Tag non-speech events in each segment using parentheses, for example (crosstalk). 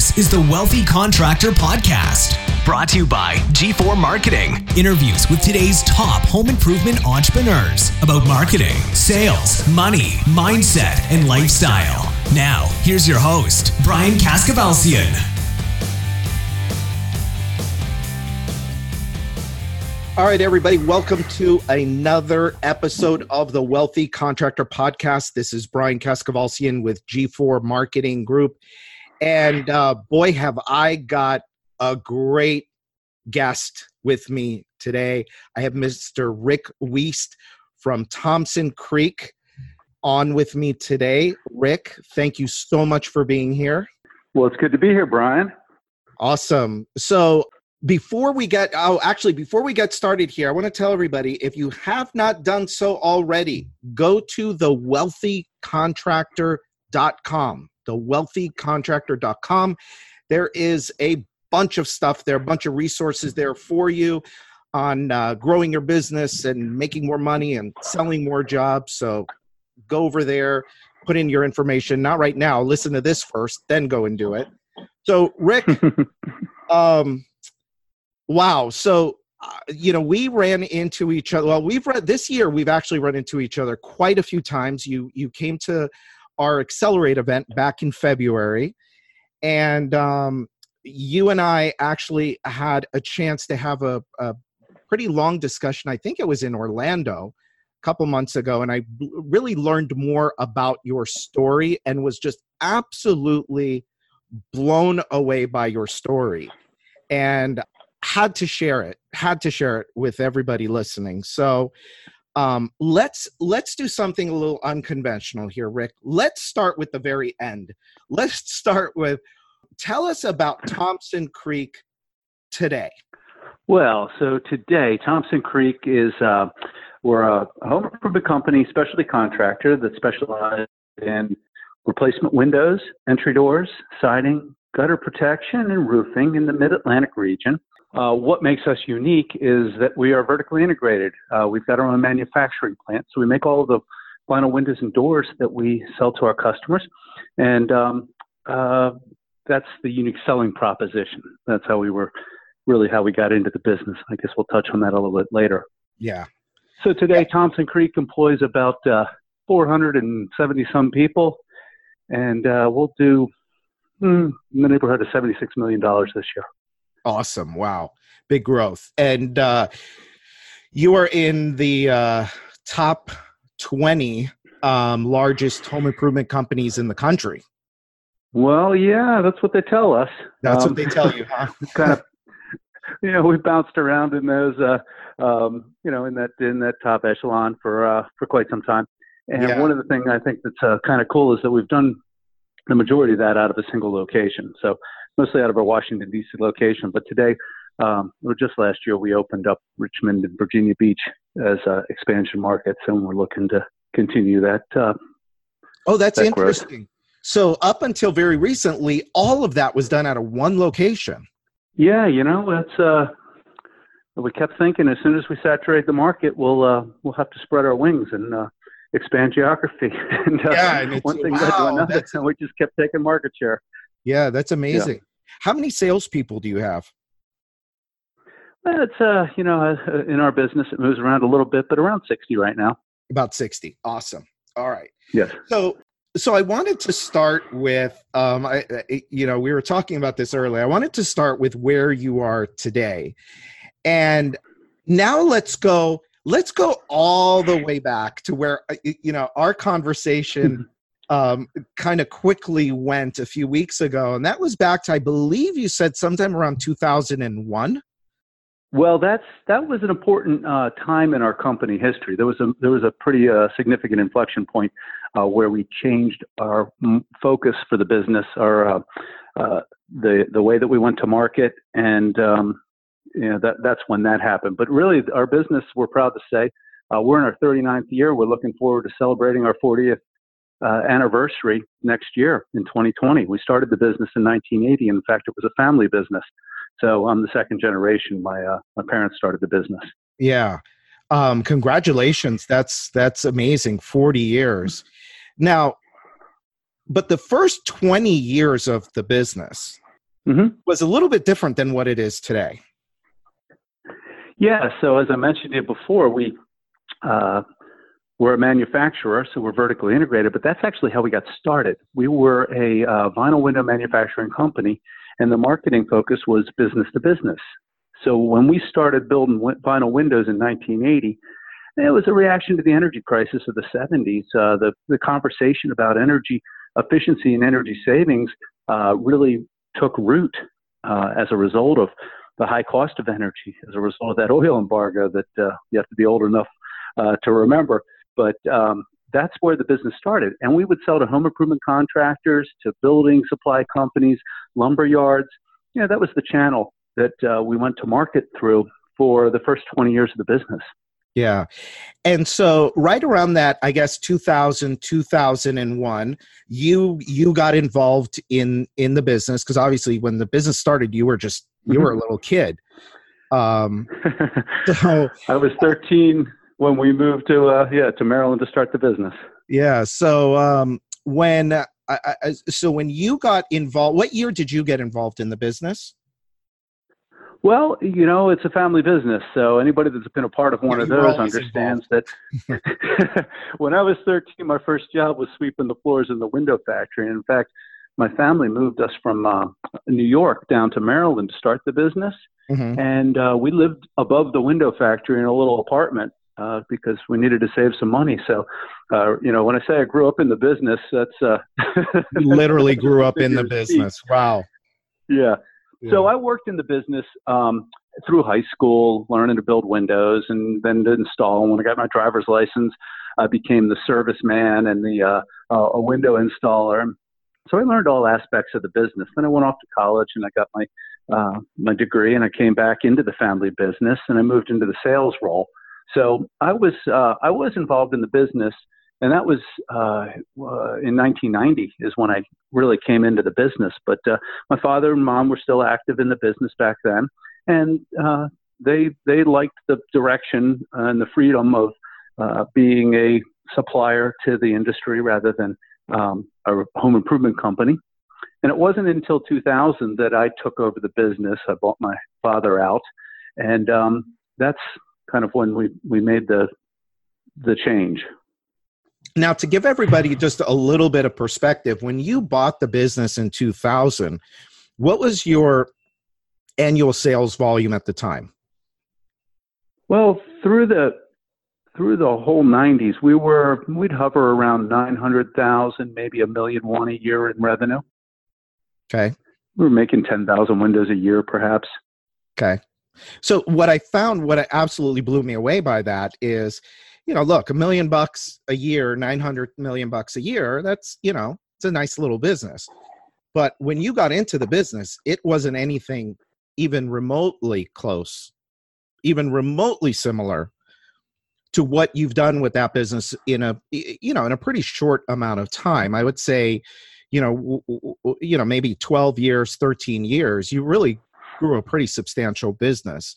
This is the Wealthy Contractor Podcast, brought to you by G4 Marketing. Interviews with today's top home improvement entrepreneurs about marketing, sales, money, mindset, and lifestyle. Now, here's your host, Brian Kaskavalciyan. All right, everybody, welcome to another episode of the Wealthy Contractor Podcast. This is Brian Kaskavalciyan with G4 Marketing Group. And uh, boy, have I got a great guest with me today. I have Mr. Rick Wuest from Thompson Creek on with me today. Rick, thank you so much for being here. Well, it's good to be here, Brian. Awesome. So, before we get oh actually before we get started here i want to tell everybody if you have not done so already go to the wealthycontractor.com thewealthycontractor.com. There is a bunch of stuff there, a bunch of resources there for you on uh, growing your business and making more money and selling more jobs. So go over there, put in your information. Not right now. Listen to this first, then go and do it. So, Rick, (laughs) um, wow. So, uh, you know, we ran into each other. Well, we've read this year. We've actually run into each other quite a few times. You you came to our Accelerate event back in February. And um, you and I actually had a chance to have a, a, pretty long discussion. I think it was in Orlando a couple months ago. And I really learned more about your story and was just absolutely blown away by your story. And had to share it had to share it with everybody listening so um, let's let's do something a little unconventional here rick. Let's start with the very end. Let's start with tell us about thompson creek today. Well so today thompson creek is uh, we're a home improvement company specialty contractor that specializes in replacement windows entry doors siding gutter protection and roofing in the mid-atlantic region uh, what makes us unique is that we are vertically integrated. Uh, we've got our own manufacturing plant, so we make all of the vinyl windows and doors that we sell to our customers, and um, uh, that's the unique selling proposition. That's how we were really how we got into the business. I guess we'll touch on that a little bit later. Yeah. So today, Thompson Creek employs about uh, 470 some people, and uh, we'll do mm, in the neighborhood of 76 million dollars this year. Awesome. Wow. Big growth. And uh, you are in the uh, top 20 um, largest home improvement companies in the country. Well, yeah, that's what they tell us. That's um, what they tell you, huh? kind of, you know, we bounced around in those, uh, um, you know, in that in that top echelon for uh, for quite some time. And yeah. one of the things I think that's uh, kind of cool is that we've done the majority of that out of a single location. So mostly out of our Washington D.C. location. But today, um, or just last year, we opened up Richmond and Virginia Beach as uh, expansion markets, and we're looking to continue that. Uh, oh, that's that interesting. Growth. So up until very recently, all of that was done out of one location. Yeah, you know, that's uh, we kept thinking as soon as we saturate the market, we'll uh, we'll have to spread our wings and uh, expand geography. (laughs) and, uh, yeah, and one thing wow, led to another, (laughs) and we just kept taking market share. Yeah, that's amazing. Yeah. How many salespeople do you have? Well, it's uh, you know, uh, uh, in our business, it moves around a little bit, but around sixty right now. About sixty. Awesome. All right. Yes. So, so I wanted to start with, um, I, you know, we were talking about this earlier. I wanted to start with where you are today, and now let's go. Let's go all the way back to where uh, you know our conversation (laughs) um, kind of quickly went a few weeks ago, and that was back to I believe you said sometime around 2001. Well, that's that was an important uh, time in our company history. There was a there was a pretty uh, significant inflection point uh, where we changed our focus for the business, our uh, uh, the the way that we went to market, and um, you know that that's when that happened. But really, our business, we're proud to say, uh, we're in our 39th year. We're looking forward to celebrating our 40th uh, anniversary next year in 2020. We started the business in 1980. In fact, it was a family business. So I'm the second generation. My uh, my parents started the business. Yeah, um, congratulations. That's that's amazing. 40 years. Now, but the first 20 years of the business, mm-hmm. was a little bit different than what it is today. Yeah. So as I mentioned it before, we uh, we're a manufacturer, so we're vertically integrated. But that's actually how we got started. We were a uh, vinyl window manufacturing company, and the marketing focus was business to business. So when we started building vinyl windows in 1980, it was a reaction to the energy crisis of the 70s. Uh, the, the conversation about energy efficiency and energy savings uh, really took root uh, as a result of the high cost of energy, as a result of that oil embargo that uh, you have to be old enough uh, to remember. But um, that's where the business started. And we would sell to home improvement contractors, to building supply companies, lumber yards. You know, that was the channel that uh, we went to market through for the first 20 years of the business. Yeah. And so right around that, I guess 2000, 2001, you you got involved in in the business because obviously when the business started, you were just you mm-hmm. were a little kid. Um so (laughs) I was 13 when we moved to uh yeah, to Maryland to start the business. Yeah. So um when I, I, so when you got involved, what year did you get involved in the business? Well, you know, it's a family business, so anybody that's been a part of one yeah, of those understands involved. that. (laughs) (laughs) when I was 13, my first job was sweeping the floors in the window factory. And in fact, my family moved us from uh, New York down to Maryland to start the business, mm-hmm. and uh, we lived above the window factory in a little apartment uh, because we needed to save some money. So, uh, you know, when I say I grew up in the business, that's uh, (laughs) literally grew up in the (laughs) business. Wow. Yeah. So I worked in the business um, through high school, learning to build windows and then to install. And when I got my driver's license, I became the service man and the uh, uh, a window installer. So I learned all aspects of the business. Then I went off to college and I got my uh, my degree, and I came back into the family business and I moved into the sales role. So I was uh, I was involved in the business and that was uh, uh, in 1990 is when I really came into the business. But uh, my father and mom were still active in the business back then, and uh, they they liked the direction and the freedom of uh, being a supplier to the industry rather than um, a home improvement company. And it wasn't until 2000 that I took over the business. I bought my father out, and um, that's kind of when we we made the the change. Now, to give everybody just a little bit of perspective, when you bought the business in 2000, what was your annual sales volume at the time? Well, through the through the whole 90s, we were we'd hover around 900,000, maybe a million one a year in revenue. Okay. We were making 10,000 windows a year, perhaps. Okay. So what I found, what absolutely blew me away by that is you know, look, a million bucks a year, 900 million bucks a year, that's, you know, it's a nice little business. But when you got into the business, it wasn't anything even remotely close, even remotely similar to what you've done with that business in a you know in a pretty short amount of time i would say you know you know maybe 12 years 13 years you really grew a pretty substantial business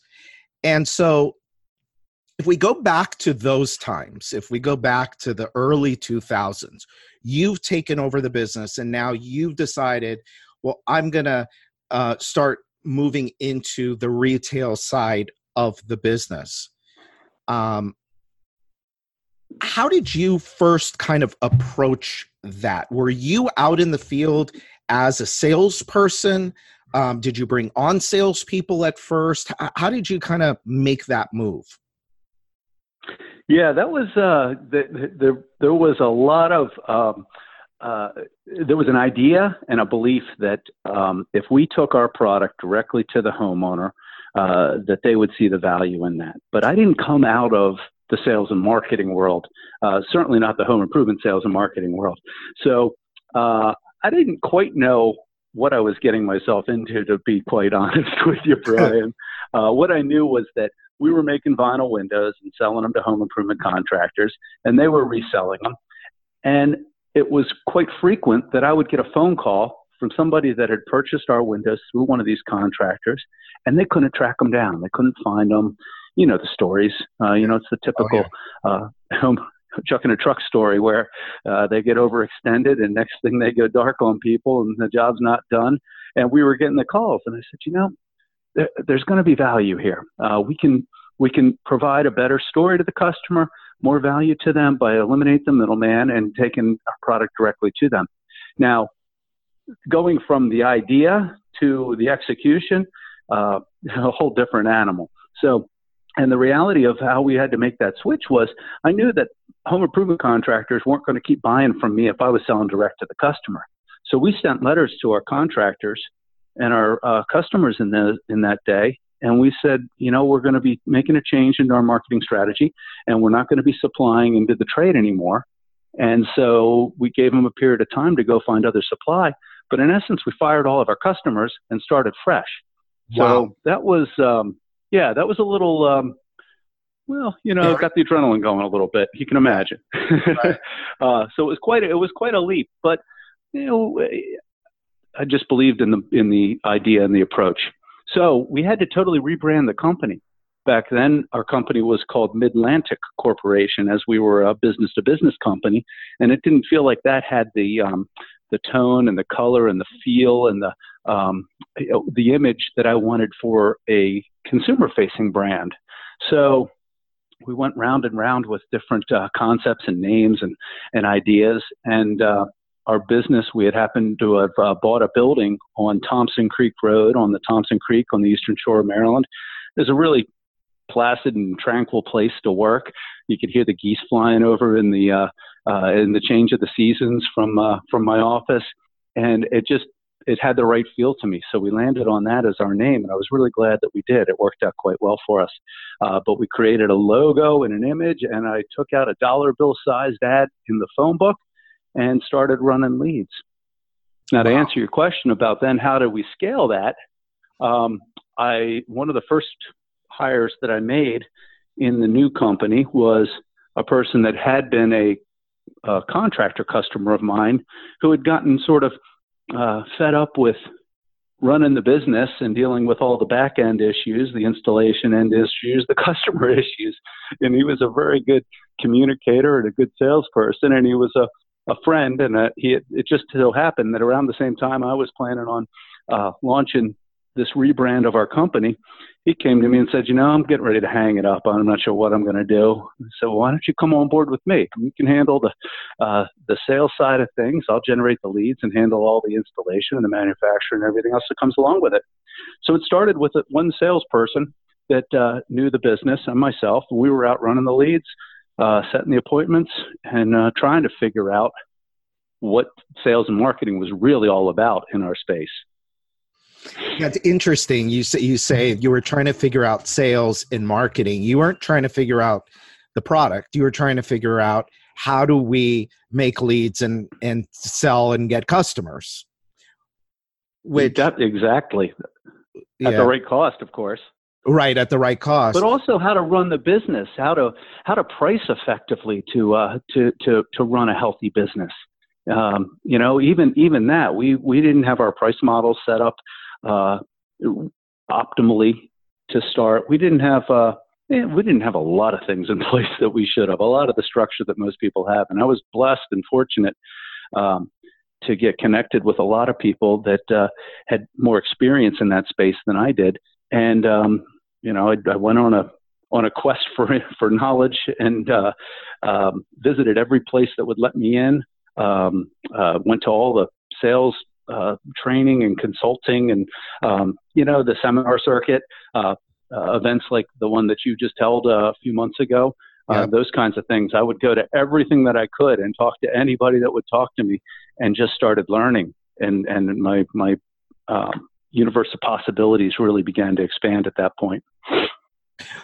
and so if we go back to those times, if we go back to the early 2000s, you've taken over the business and now you've decided, well, I'm going to uh, start moving into the retail side of the business. Um, how did you first kind of approach that? Were you out in the field as a salesperson? Um, did you bring on salespeople at first? How did you kind of make that move? Yeah, that was uh, the, the, there was a lot of um, uh, there was an idea and a belief that um, if we took our product directly to the homeowner, uh, that they would see the value in that. But I didn't come out of the sales and marketing world, uh, certainly not the home improvement sales and marketing world. So uh, I didn't quite know what I was getting myself into, to be quite (laughs) honest with you, Brian. (laughs) Uh, what I knew was that we were making vinyl windows and selling them to home improvement contractors, and they were reselling them. And it was quite frequent that I would get a phone call from somebody that had purchased our windows through one of these contractors, and they couldn't track them down. They couldn't find them. You know the stories. Uh, you know it's the typical oh, yeah. uh, home chuck in a truck story where uh, they get overextended, and next thing they go dark on people, and the job's not done. and we were getting the calls, and I said, you know, there, there's going to be value here. Uh, we can we can provide a better story to the customer, more value to them by eliminating the middleman and taking our product directly to them. Now, going from the idea to the execution, uh, (laughs) a whole different animal. So, and the reality of how we had to make that switch was I knew that home improvement contractors weren't going to keep buying from me if I was selling direct to the customer. So we sent letters to our contractors and our uh, customers in the in that day, and we said, you know, we're going to be making a change in our marketing strategy, and we're not going to be supplying into the trade anymore. And so we gave them a period of time to go find other supply. But in essence, we fired all of our customers and started fresh. Wow. So that was, um, yeah, that was a little, um, well, you know, got the adrenaline going a little bit. You can imagine. Right. (laughs) uh, so it was quite, a, it was quite a leap. But you know, I just believed in the in the idea and the approach. So we had to totally rebrand the company. Back then, our company was called Midlantic Corporation, as we were a business to business company, and it didn't feel like that had the um, the tone and the color and the feel and the um, the image that I wanted for a consumer facing brand. So we went round and round with different uh, concepts and names and, and ideas. And uh, our business, we had happened to have uh, bought a building on Thompson Creek Road on the Thompson Creek on the eastern shore of Maryland. It's a really placid and tranquil place to work. You could hear the geese flying over in the uh, uh, in the change of the seasons from uh, from my office, and it just it had the right feel to me. So we landed on that as our name, and I was really glad that we did. It worked out quite well for us. Uh, but we created a logo and an image, and I took out a dollar bill sized ad in the phone book and started running leads. Now, to wow. answer your question about then how do we scale that, um, I one of the first hires that I made in the new company was a person that had been a, a contractor customer of mine who had gotten sort of uh, fed up with running the business and dealing with all the back end issues, the installation end issues, the (laughs) customer issues. And he was a very good communicator and a good salesperson. And he was a a friend, and uh, he it just so happened that around the same time I was planning on uh, launching this rebrand of our company, he came to me and said, "You know, I'm getting ready to hang it up. I'm not sure what I'm going to do. So why don't you come on board with me? You can handle the uh, the sales side of things. I'll generate the leads and handle all the installation and the manufacturer and everything else that comes along with it." So it started with one salesperson that uh, knew the business and myself. We were out running the leads uh, setting the appointments and uh, trying to figure out what sales and marketing was really all about in our space. Yeah, it's interesting. You say you say you were trying to figure out sales and marketing. You weren't trying to figure out the product. You were trying to figure out how do we make leads and and sell and get customers. Which exactly at yeah. the right cost, of course right at the right cost but also how to run the business how to how to price effectively to uh to to to run a healthy business um you know even even that we we didn't have our price model set up uh optimally to start. We didn't have uh we didn't have a lot of things in (laughs) place that we should have. A lot of the structure that most people have. And i was blessed and fortunate um to get connected with a lot of people that uh, had more experience in that space than I did, and um, you know, I, I went on a on a quest for (laughs) for knowledge and uh, um, visited every place that would let me in. Um, uh, went to all the sales uh, training and consulting, and um, you know the seminar circuit uh, uh, events like the one that you just held uh, a few months ago. Yeah. those kinds of things. I would go to everything that I could and talk to anybody that would talk to me, and just started learning. And and my my um, universe of possibilities really began to expand at that point.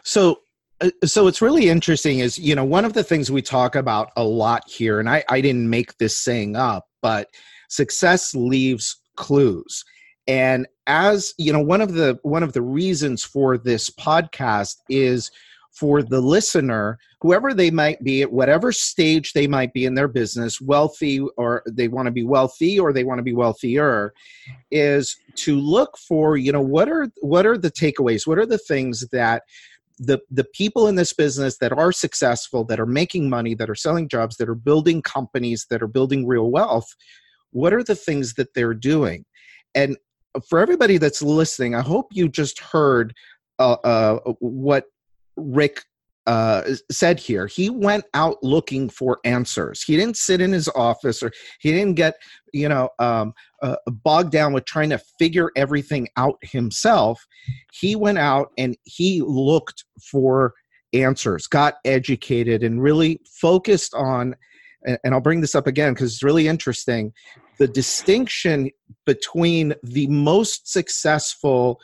So, uh, so it's really interesting is you know one of the things we talk about a lot here and I, I didn't make this saying up but success leaves clues and as you know one of the one of the reasons for this podcast is for the listener, whoever they might be at whatever stage they might be in their business, wealthy or they want to be wealthy or they want to be wealthier, is to look for, you know, what are what are the takeaways? What are the things that the the people in this business that are successful, that are making money, that are selling jobs, that are building companies, that are building real wealth, what are the things that they're doing? And for everybody that's listening, I hope you just heard uh, uh, what Rick uh, said here. He went out looking for answers. He didn't sit in his office or he didn't get, you know, um, uh, bogged down with trying to figure everything out himself. He went out and he looked for answers, got educated, and really focused on. And I'll bring this up again because it's really interesting. The distinction between the most successful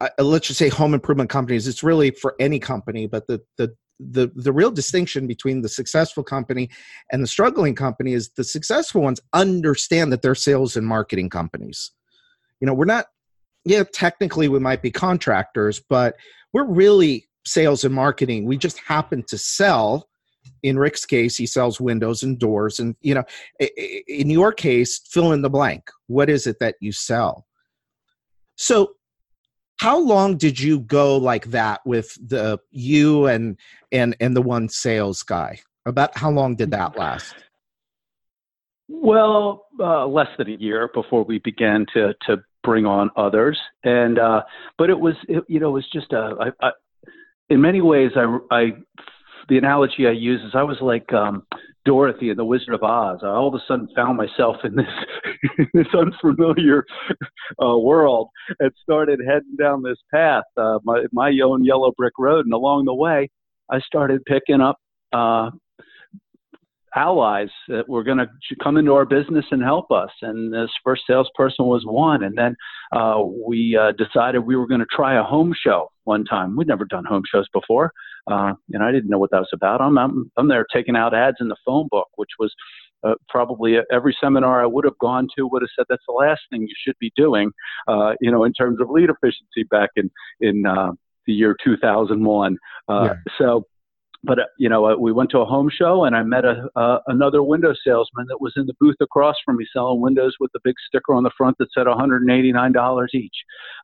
uh, let's just say home improvement companies it's really for any company but the the the the real distinction between the successful company and the struggling company is the successful ones understand that they're sales and marketing companies you know we're not yeah technically we might be contractors but we're really sales and marketing we just happen to sell in rick's case he sells windows and doors and you know in your case fill in the blank. What is it that you sell? So how long did you go like that with the you and and and the one sales guy? About how long did that last? Well uh, less than a year before we began to to bring on others. And uh but it was it, you know it was just a in many ways i i the analogy i use is i was like um Dorothy in the Wizard of Oz. I all of a sudden found myself in this (laughs) this unfamiliar uh, world and started heading down this path, uh, my my own yellow brick road. And along the way, I started picking up uh, allies that were going to come into our business and help us. And this first salesperson was one. And then uh, we uh, decided we were going to try a home show one time. We'd never done home shows before, uh, and I didn't know what that was about. I'm, I'm, I'm there taking out ads in the phone book, which was uh, probably every seminar I would have gone to would have said that's the last thing you should be doing, uh, you know, in terms of lead efficiency back in in uh, the year 2001. Uh, yeah. So but uh, you know, uh, we went to a home show, and I met a uh, another window salesman that was in the booth across from me selling windows with a big sticker on the front that said $189 each.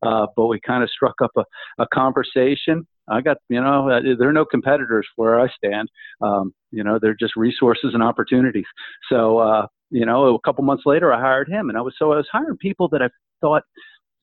Uh, but we kind of struck up a, a conversation. I got, you know, there are no competitors where I stand. Um, you know, they're just resources and opportunities. So, uh, you know, a couple months later, I hired him, and I was so I was hiring people that I thought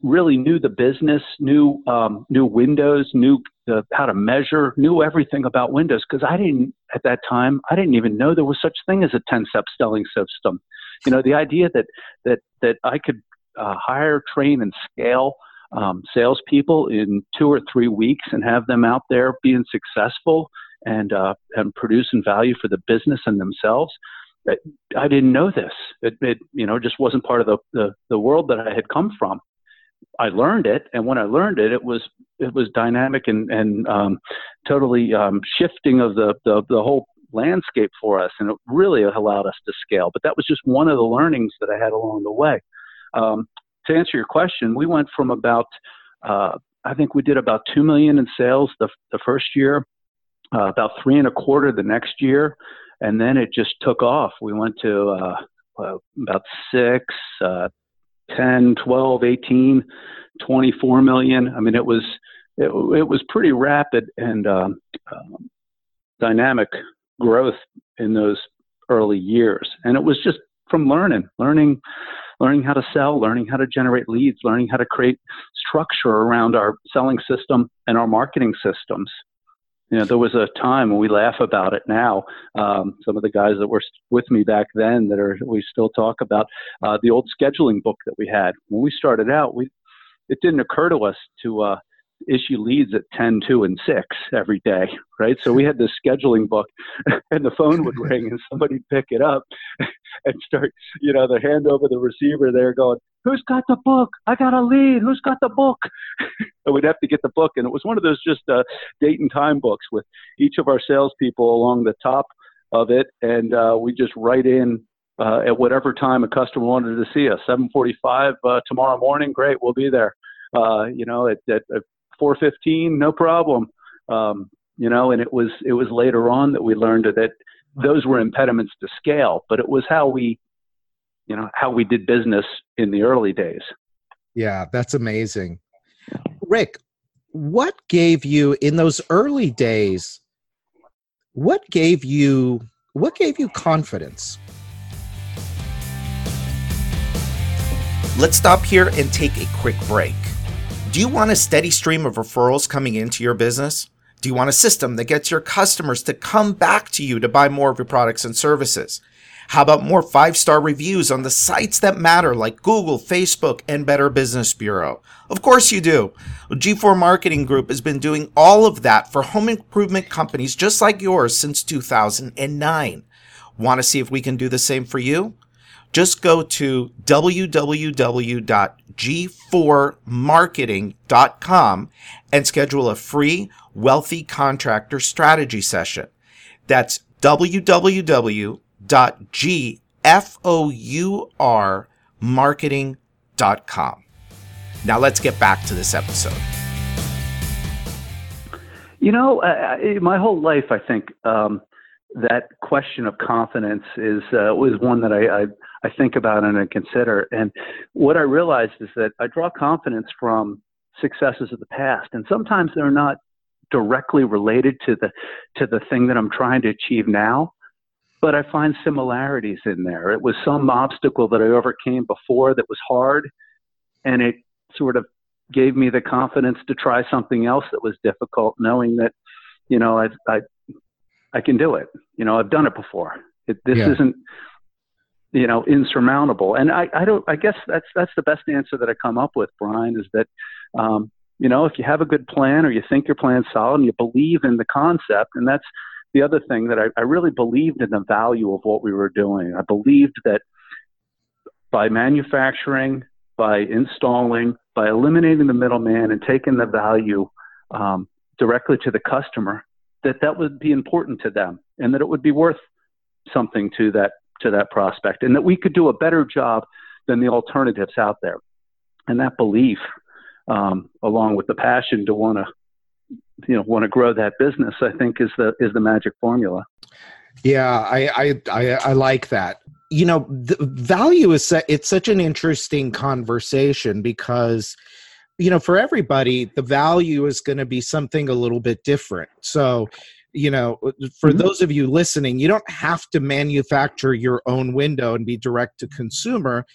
really knew the business, knew um, knew Windows, knew the, how to measure, knew everything about Windows because I didn't at that time. I didn't even know there was such thing as a ten-step selling system. You know, the idea that that that I could uh, hire, train, and scale um, salespeople in two or three weeks and have them out there being successful and uh, and producing value for the business and themselves. I didn't know this. It, it, you know, just wasn't part of the, the, the world that I had come from. I learned it, and when I learned it, it was it was dynamic and and um, totally um, shifting of the, the the whole landscape for us, and it really allowed us to scale. But that was just one of the learnings that I had along the way. Um, to answer your question, we went from about uh, I think we did about two million in sales the the first year, uh, about three and a quarter the next year, and then it just took off. We went to uh, uh about six, uh, 10, 12, 18, 24 million. I mean, it was it, it was pretty rapid and um, um, dynamic growth in those early years, and it was just from learning, learning, learning how to sell, learning how to generate leads, learning how to create structure around our selling system and our marketing systems. You know, there was a time when we laugh about it now. Um, some of the guys that were with me back then that are we still talk about uh, the old scheduling book that we had when we started out. We it didn't occur to us to uh, issue leads at 10, 2, and 6 every day, right? So we had this scheduling book, (laughs) and the phone would ring, and somebody'd pick it up (laughs) and start, you know, the hand over the receiver there going, Who's got the book? I got a lead. Who's got the book? (laughs) and we'd have to get the book. And it was one of those just uh, date and time books with each of our salespeople along the top of it. And uh, we just write in uh, at whatever time a customer wanted to see us. 7:45 uh, tomorrow morning, great, we'll be there. Uh, you know, at, at, 4:15, no problem. Um, you know, and it was it was later on that we learned that those were impediments to scale, but it was how we, you know, how we did business in the early days. Yeah, that's amazing. Rick, what gave you in those early days? What gave you what gave you confidence? Let's stop here and take a quick break. Do you want a steady stream of referrals coming into your business? Do you want a system that gets your customers to come back to you to buy more of your products and services? How about more five star reviews on the sites that matter like Google, Facebook, and Better Business Bureau? Of course you do. G4 Marketing Group has been doing all of that for home improvement companies just like yours since 2009. Want to see if we can do the same for you? Just go to www.g4marketing.com and schedule a free wealthy contractor strategy session. That's www.gfourmarketing.com. Now let's get back to this episode. You know, my whole life, I think um, that question of confidence is uh, was one that I, I, I think about and I consider. And what I realized is that I draw confidence from successes of the past, and sometimes they're not directly related to the to the thing that I'm trying to achieve now, but I find similarities in there. It was some obstacle that I overcame before that was hard, and it sort of gave me the confidence to try something else that was difficult, knowing that you know I I I can do it. You know I've done it before. It, this yeah. isn't you know insurmountable, and I I don't I guess that's that's the best answer that I come up with, Brian, is that um, you know, if you have a good plan or you think your plan's solid and you believe in the concept, and that's the other thing that I, I really believed in the value of what we were doing. I believed that by manufacturing, by installing, by eliminating the middleman and taking the value um, directly to the customer, that that would be important to them and that it would be worth something to that to that prospect and that we could do a better job than the alternatives out there. And that belief um, along with the passion to want to you know want to grow that business i think is the is the magic formula yeah i i i, I like that you know the value is it's such an interesting conversation because you know for everybody the value is going to be something a little bit different. So you know for mm-hmm. those of you listening you don't have to manufacture your own window and be direct to consumer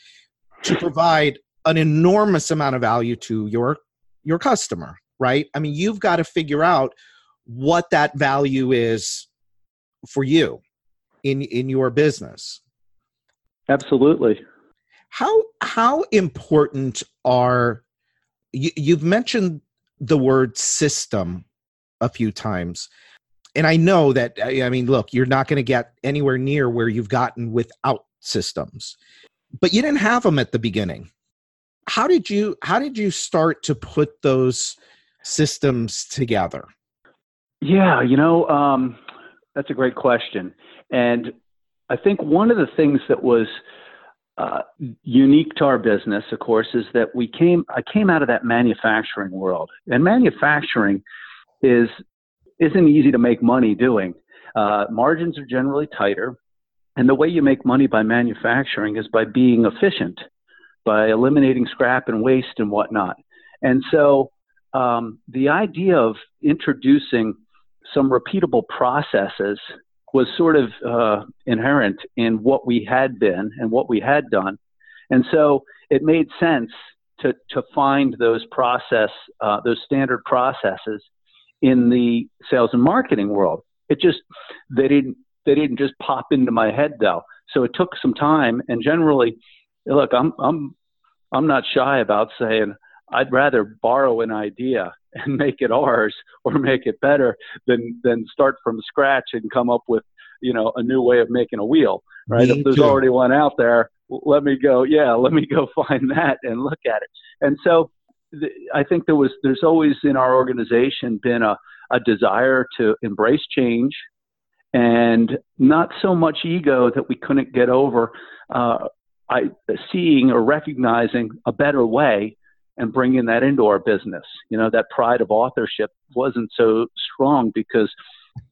to provide an enormous amount of value to your your customer right? I mean you've got to figure out what that value is for you in in your business. Absolutely. How how important are you, you've mentioned the word system a few times and i know that i mean look you're not going to get anywhere near where you've gotten without systems but you didn't have them at the beginning. How did you how did you start to put those systems together? Yeah you know um, that's a great question and i think one of the things that was uh, unique to our business of course is that we came i came out of that manufacturing world. And manufacturing is isn't easy to make money doing. Uh, margins are generally tighter. And the way you make money by manufacturing is by being efficient by eliminating scrap and waste and whatnot. And so um, the idea of introducing some repeatable processes was sort of uh, inherent in what we had been and what we had done. And so it made sense to, to find those process, uh, those standard processes in the sales and marketing world. It just, they didn't, they didn't just pop into my head though. So it took some time and generally look, I'm I'm I'm not shy about saying I'd rather borrow an idea and (laughs) make it ours or make it better than than start from scratch and come up with you know a new way of making a wheel right me if there's too. already one out there let me go yeah (laughs) let me go find that and look at it and so i think there was there's always in our organization been a, a desire to embrace change and not so much ego that we couldn't get over uh, I, seeing or recognizing a better way and bringing that into our business. You know, that pride of authorship wasn't so strong because,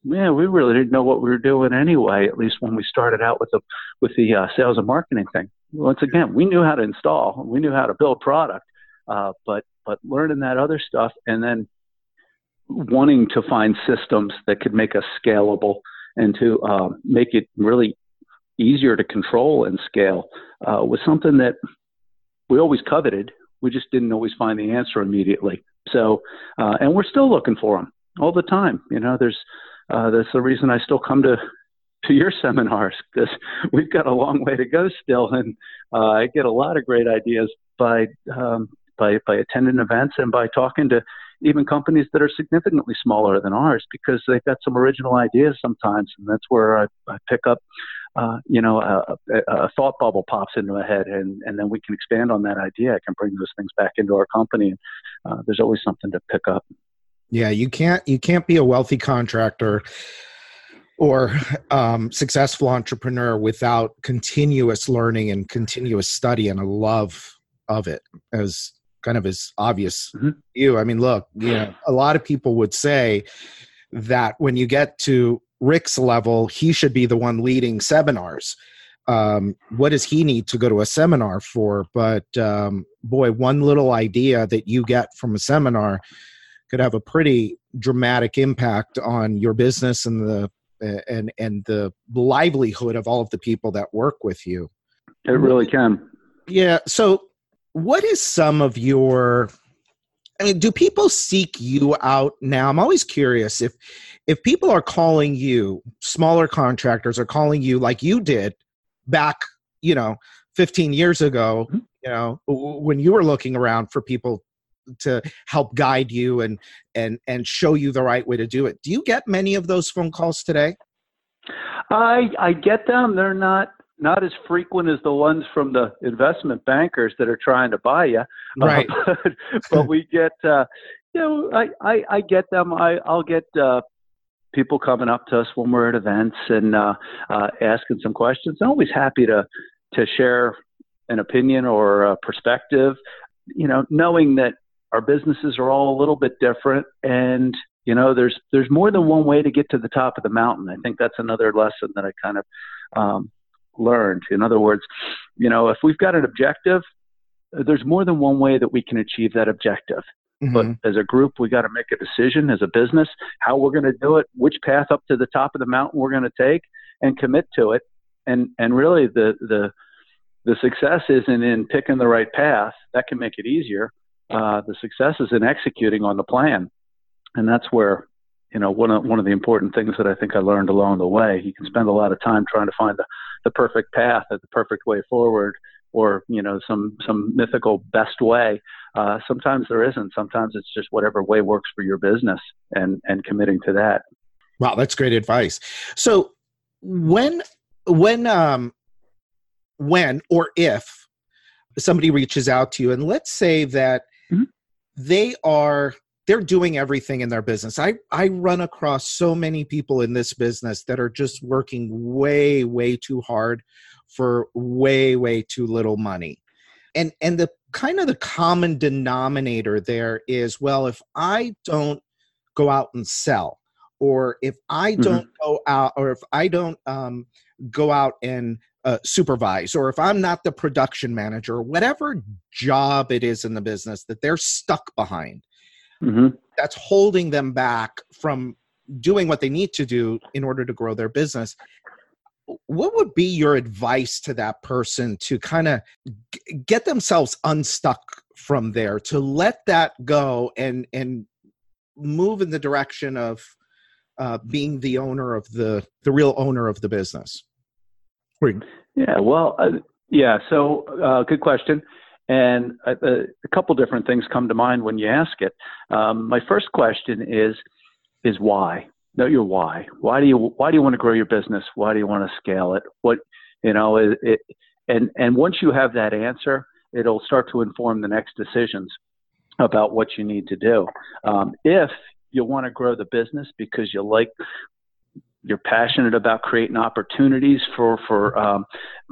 yeah, we really didn't know what we were doing anyway. At least when we started out with the with the uh, sales and marketing thing. Once again, we knew how to install, we knew how to build product, uh, but but learning that other stuff and then wanting to find systems that could make us scalable and to uh, make it really easier to control and scale uh, was something that we always coveted. We just didn't always find the answer immediately. So, uh, and we're still looking for them all the time. You know, there's uh, that's the reason I still come to to your seminars because we've got a long way to go still, and uh, I get a lot of great ideas by um, by by attending events and by talking to even companies that are significantly smaller than ours because they've got some original ideas sometimes, and that's where I, I pick up. Uh, you know, a, a, thought bubble pops into my head, and, and then we can expand on that idea. I can bring those things back into our company. Uh, there's always something to pick up. Yeah, you can't you can't be a wealthy contractor or um, successful entrepreneur without continuous learning and continuous study and a love of it as kind of as obvious mm-hmm. you i mean look you know a lot of people would say that when you get to rick's level he should be the one leading seminars. Um, what does he need to go to a seminar for? But um, boy one little idea that you get from a seminar could have a pretty dramatic impact on your business and the and and the livelihood of all of the people that work with you. It really can. Yeah so what is some of your I mean, do people seek you out now? I'm always curious if if people are calling you, smaller contractors are calling you like you did back, you know, 15 years ago, mm-hmm. you know, when you were looking around for people to help guide you and and and show you the right way to do it. Do you get many of those phone calls today? I I get them. They're not not as frequent as the ones from the investment bankers that are trying to buy you. Right. Uh, (laughs) but, but, we get, uh, you know, I, I, I get them. I, I'll get uh, people coming up to us when we're at events and uh, uh, asking some questions. I'm always happy to to share an opinion or a perspective. You know, knowing that our businesses are all a little bit different and you know there's there's more than one way to get to the top of the mountain i think that's another lesson that i kind of um, learned. In other words, you know, if we've got an objective, there's more than one way that we can achieve that objective. Mm-hmm. But as a group, we got to make a decision as a business how we're going to do it, which path up to the top of the mountain we're going to take, and commit to it. And and really, the the the success isn't in picking the right path. That can make it easier. Uh, the success is in executing on the plan, and that's where you know one of one of the important things that I think I learned along the way. You can spend a lot of time trying to find the, the perfect path, the perfect way forward, or you know some some mythical best way. Uh, sometimes there isn't. Sometimes it's just whatever way works for your business, and and committing to that. Wow, that's great advice. So when when um when or if somebody reaches out to you, and let's say that mm-hmm. they are they're doing everything in their business. I, I run across so many people in this business that are just working way, way too hard for way, way too little money. And and the kind of the common denominator there is, well, if I don't go out and sell, or if I mm-hmm. don't mm-hmm. go out, or if I don't um, go out and uh, supervise, or if I'm not the production manager, whatever job it is in the business that they're stuck behind, mm-hmm. that's holding them back from doing what they need to do in order to grow their business. What would be your advice to that person to kind of g- get themselves unstuck from there to let that go and and move in the direction of uh, being the owner of the the real owner of the business? Yeah well uh, yeah so uh, good question and a, a, couple different things come to mind when you ask it. Um, my first question is is why? Know your why. Why do you why do you want to grow your business? Why do you want to scale it? What you know it, it and and once you have that answer, it'll start to inform the next decisions about what you need to do. Um, if you want to grow the business because you like you're passionate about creating opportunities for for um,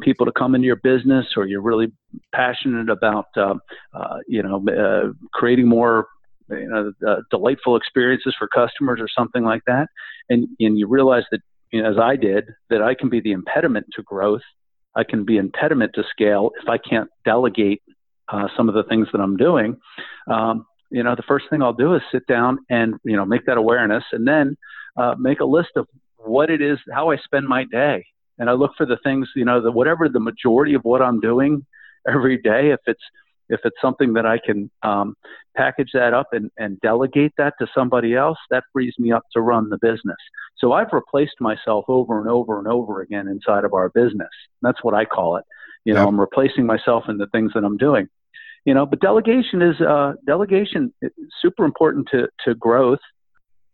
people to come into your business, or you're really passionate about uh, uh, you know uh, creating more you know uh, delightful experiences for customers or something like that, and and you realize that you know, as I did that I can be the impediment to growth, I can be impediment to scale if I can't delegate uh, some of the things that I'm doing. Um, you know, the first thing I'll do is sit down and you know make that awareness, and then uh, make a list of what it is, how I spend my day. And I look for the things, you know, the, whatever the majority of what I'm doing (laughs) every day, if it's, if it's something that I can um, package that up and, and delegate that to somebody else, that frees me up to run the business. So I've replaced myself over and over and over again inside of our business. That's what I call it. You know, I'm replacing myself in the things that I'm doing. You know, but delegation is uh, delegation is super important to to growth,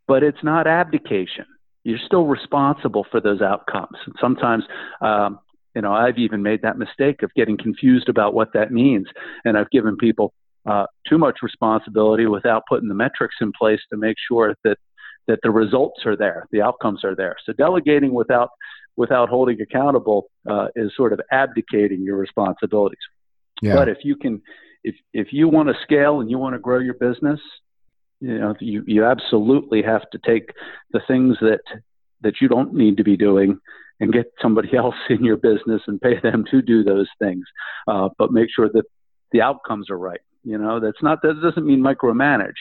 but it's not abdication. You're still responsible for those outcomes. And sometimes um, you know, I've even made that mistake of getting confused about what that means, and I've given people uh, too much responsibility without putting the metrics in place to make sure that that the results are there, the outcomes are there. So delegating without without holding accountable uh, is sort of abdicating your responsibilities. Yeah. But if you can, if if you want to scale and you want to grow your business, you know, you you absolutely have to take the things that that you don't need to be doing and get somebody (laughs) else in your business and pay them to do those things, uh, but make sure that the outcomes are right. You know, that's not that doesn't mean micromanage.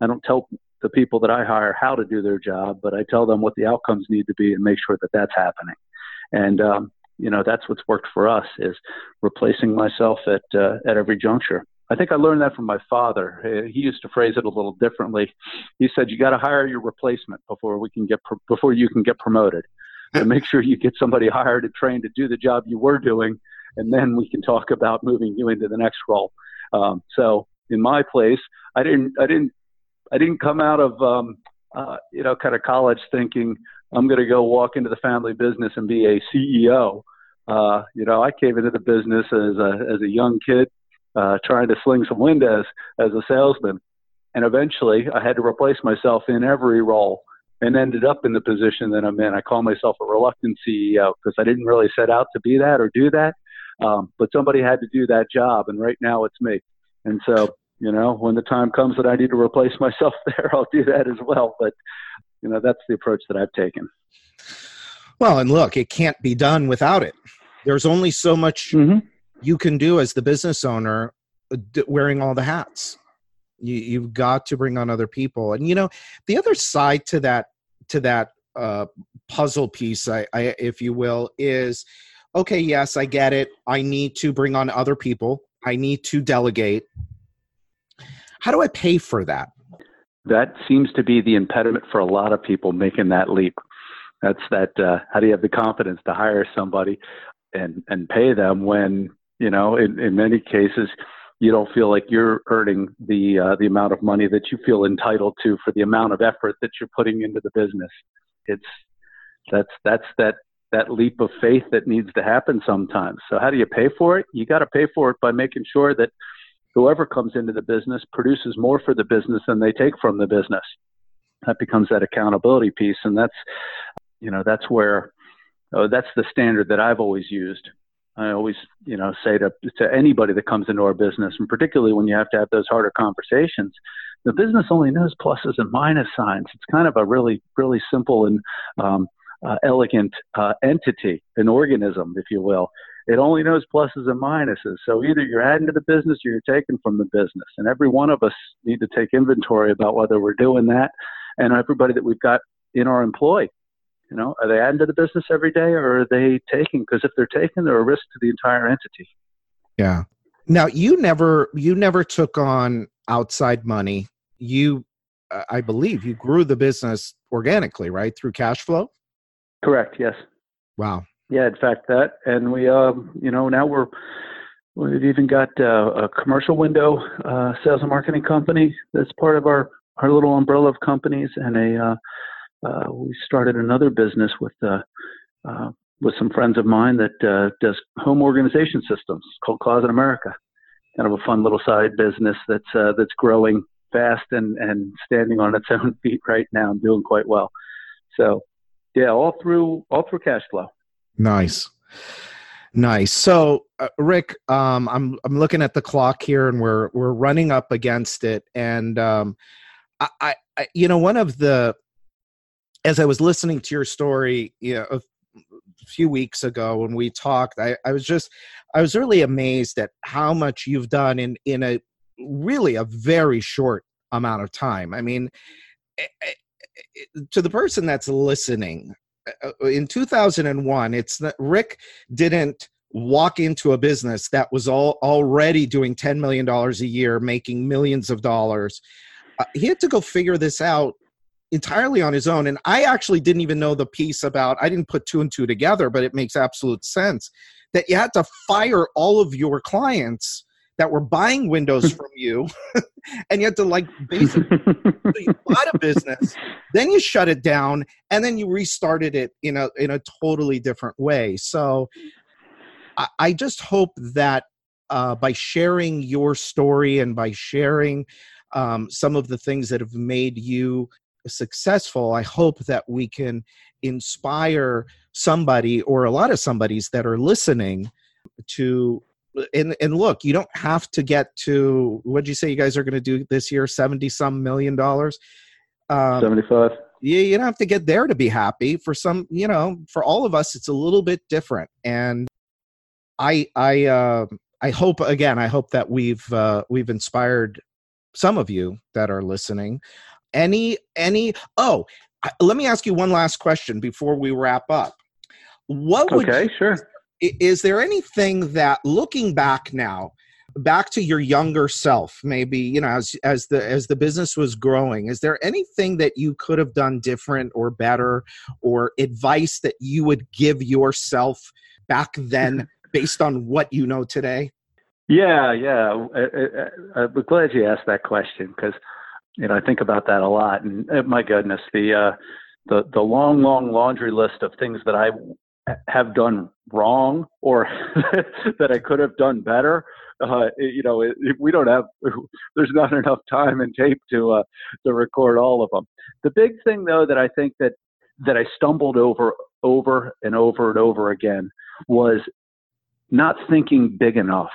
I don't tell the people that I hire how to do their job, but I tell them what the outcomes need to be and make sure that that's happening. And um, you know, that's what's worked for us is replacing myself at uh, at every juncture. I think I learned that from my father. He used to phrase it a little differently. He said, "You got to hire your replacement before we can get before you can get promoted." (laughs) to make sure you get somebody hired and trained to do the job you were doing, and then we can talk about moving you into the next role. Um, so in my place, I didn't, I didn't, I didn't come out of, um, uh, you know, kind of college thinking I'm going to go walk into the family business and be a CEO. Uh, you know, I came into the business as a as a young kid, uh, trying to sling some windows as a salesman, and eventually I had to replace myself in every role and ended up in the position that I'm in. I call myself a reluctant CEO because I didn't really set out to be that or do that. Um, but somebody had to do that job, and right now it's me. And so, you know, when the time comes that I need to replace myself (laughs) there, I'll do that as well. But, you know, that's the approach that I've taken. Well, and look, it can't be done without it. There's only so much mm-hmm. You can do as the business owner uh, wearing all the hats. You, you've got to bring on other people. And you know the other side to that to that uh, puzzle piece I, I if you will is okay yes i get it. I need to bring on other people. I need to delegate. How do i pay for that? That seems to be the impediment for a lot of people making that leap. That's that uh, how do you have the confidence to hire somebody and and pay them when you know in, in many cases you don't feel like you're earning the uh, the amount of money that you feel entitled to for the amount of effort that you're putting into the business. It's that's that's that that leap of faith that needs to happen sometimes. So how do you pay for it? You got to pay for it by making sure that whoever comes into the business produces more for the business than they take from the business. That becomes that accountability piece, and that's you know that's where oh, that's the standard that I've always used I always, you know, say to to anybody that comes into our business, and particularly when you have to have those harder conversations, the business only knows pluses and minus signs. It's kind of a really, really simple and um, uh, elegant uh, entity, an organism, if you will. It only knows pluses and minuses. So either you're adding to the business or you're taking from the business. And every one of us need to take inventory about whether we're doing that, and everybody that we've got in our employ you know, are they adding to the business every day or are they taking? Because if they're taking, they're a risk to the entire entity. Yeah. Now you never you never took on outside money. You, I believe, you grew the business organically, right, through cash flow. Correct. Yes. Wow. Yeah. In fact, that, and we, um, you know, now we're we've even got uh, a commercial window uh, sales and marketing company that's part of our our little umbrella of companies, and a uh, uh, we started another business with uh, uh, with some friends of mine that uh, does home organization systems called Closet America. Kind of a fun little side business that's uh, that's growing fast and and standing on its (laughs) own feet right now and doing quite well. So, yeah, all through all through cash flow. Nice. Nice. So, uh, Rick, um, I'm I'm looking at the clock here, and we're we're running up against it. And um, I, I, you know, one of the as I was listening to your story, you know, a few weeks ago when we talked, I, I was just, I was really amazed at how much you've done in in a really a very short amount of time. I mean, eh, eh, eh, to the person that's listening, uh, in 2001, it's that Rick didn't walk into a business that was all already doing $10 million a year, making millions of dollars. Uh, he had to go figure this out entirely on his own. And I actually didn't even know the piece about, I didn't put two and two together, but it makes absolute sense that you had to fire all of your clients that were buying windows (laughs) from you (laughs) and you had to like basically you (laughs) bought a business then you shut it down and then you restarted it in a in a totally different way so i, I just hope that uh, by sharing your story and by sharing um, some of the things that have made you successful i hope that we can inspire somebody or a lot of somebodies that are listening to and and look, you don't have to get to what did you say you guys are going to do this year? Seventy some million dollars. Um, Seventy-five. Yeah, you don't have to get there to be happy. For some, you know, for all of us, it's a little bit different. And I, I, uh, I hope again, I hope that we've uh, we've inspired some of you that are listening. Any, any. Oh, let me ask you one last question before we wrap up. What would okay, you, sure is there anything that looking back now back to your younger self maybe you know as as the as the business was growing is there anything that you could have done different or better or advice that you would give yourself back then (laughs) based on what you know today yeah yeah I, I, i'm glad you asked that question because you know i think about that a lot and uh, my goodness the uh the the long long laundry list of things that i have done wrong or (laughs) that I could have done better. Uh, you know, if we don't have, (laughs) there's not enough time and tape to uh, to record all of them. The big thing, though, that I think that that I stumbled over over and over and over again was not thinking big enough.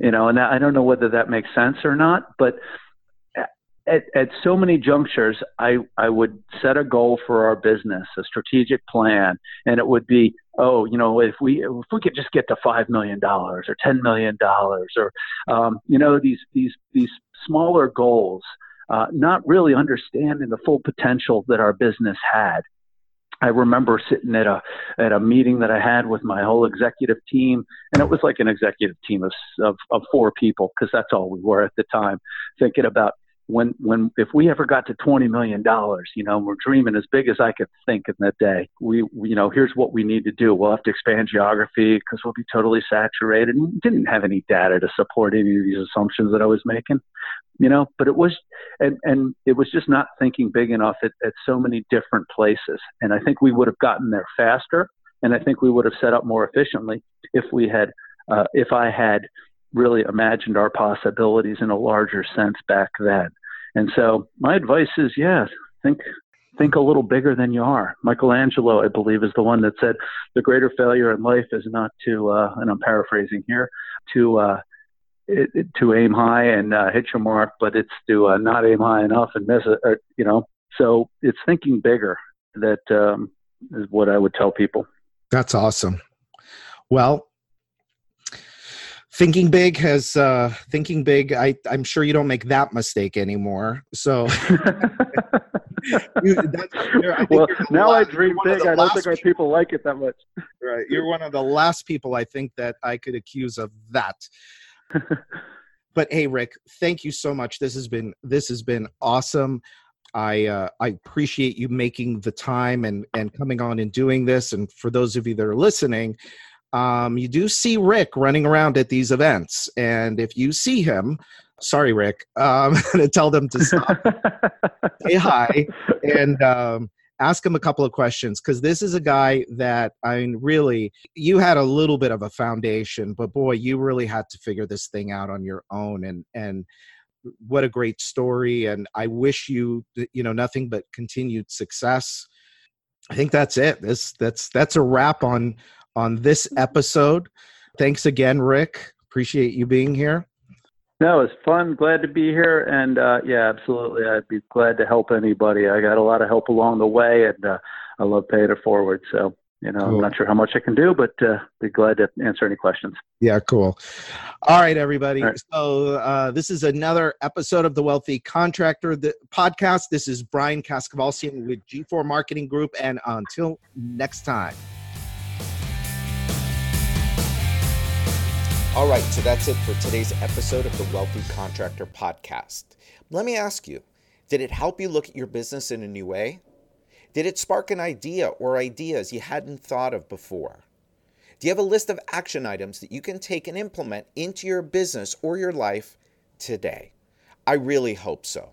You know, and I don't know whether that makes sense or not, but at, at so many junctures, I, I would set a goal for our business, a strategic plan, and it would be, oh, you know, if we if we could just get to five million dollars or ten million dollars, or um, you know, these these these smaller goals, uh, not really understanding the full potential that our business had. I remember sitting at a at a meeting that I had with my whole executive team, and it was like an executive team of of, of four people because that's all we were at the time, thinking about when when if we ever got to 20 million dollars you know we're dreaming as big as i could think in that day. We, we you know here's what we need to do. We'll have to expand geography because we'll be totally saturated and didn't have any data to support any of these assumptions that i was making you know but it was and and it was just not thinking big enough at, at so many different places. And i think we would have gotten there faster and i think we would have set up more efficiently if we had uh, if i had really imagined our possibilities in a larger sense back then. And so my advice is, yeah, think think a little bigger than you are. Michelangelo, I believe, is the one that said the greater failure in life is not to, uh, and I'm paraphrasing here, to uh, it, it, to aim high and uh, hit your mark, but it's to uh, not aim high enough and miss it. Or, you know, so it's thinking bigger that um, is what I would tell people. That's awesome. Well, thinking big has uh thinking big i i'm sure you don't make that mistake anymore so. (laughs) You, well now last, i dream big i don't think our people like it that much. (laughs) Right you're one of the last people i think that i could accuse of that. (laughs) But hey rick thank you so much. This has been this has been awesome. I uh, I appreciate you making the time and and coming on and doing this. And for those of you that are listening, um, you do see Rick running around at these events. And if you see him, sorry, Rick, um, (laughs) tell them to stop, (laughs) say hi, and um, ask him a couple of questions because this is a guy that I mean, really, you had a little bit of a foundation, but boy, you really had to figure this thing out on your own. And and what a great story! And I wish you, you know, nothing but continued success. I think that's it. This that's that's a wrap on on this episode. Thanks again, Rick. Appreciate you being here. No, it's fun. Glad to be here. And uh, yeah, absolutely. I'd be glad to help anybody. I got a lot of help along the way, and uh, I love paying it forward. So, you know, cool. I'm not sure how much I can do, but uh, be glad to answer any questions. Yeah, cool. All right, everybody. All right. So, uh, this is another episode of the Wealthy Contractor the podcast. This is Brian Kaskavalciyan with G4 Marketing Group. And until next time. All right, so that's it for today's episode of the Wealthy Contractor Podcast. Let me ask you did it help you look at your business in a new way? Did it spark an idea or ideas you hadn't thought of before? Do you have a list of action items that you can take and implement into your business or your life today? I really hope so.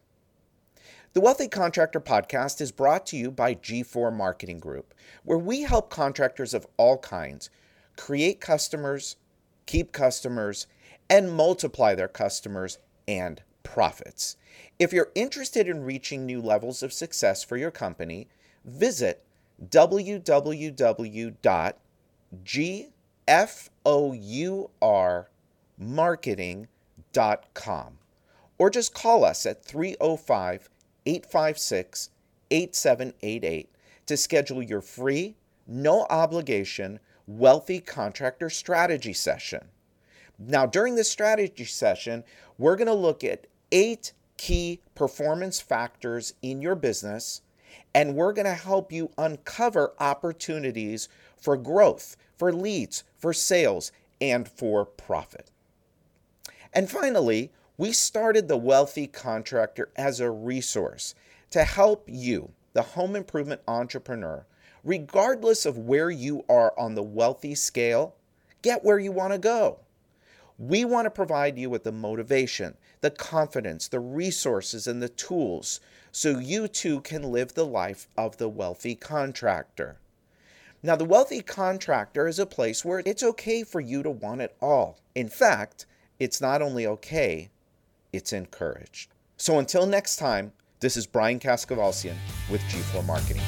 The Wealthy Contractor Podcast is brought to you by G4 Marketing Group, where we help contractors of all kinds create customers, keep customers, and multiply their customers and profits. If you're interested in reaching new levels of success for your company, visit www.gfourmarketing.com or just call us at 305 856 8788 to schedule your free, no obligation, wealthy contractor strategy session. Now, during this strategy session, we're going to look at eight key performance factors in your business, and we're going to help you uncover opportunities for growth, for leads, for sales, and for profit. And finally, we started the Wealthy Contractor as a resource to help you, the home improvement entrepreneur, regardless of where you are on the wealthy scale, get where you want to go. We want to provide you with the motivation, the confidence, the resources, and the tools so you too can live the life of the wealthy contractor. Now, the wealthy contractor is a place where it's okay for you to want it all. In fact, it's not only okay, it's encouraged. So until next time, this is Brian Kaskavalciyan with G4 Marketing.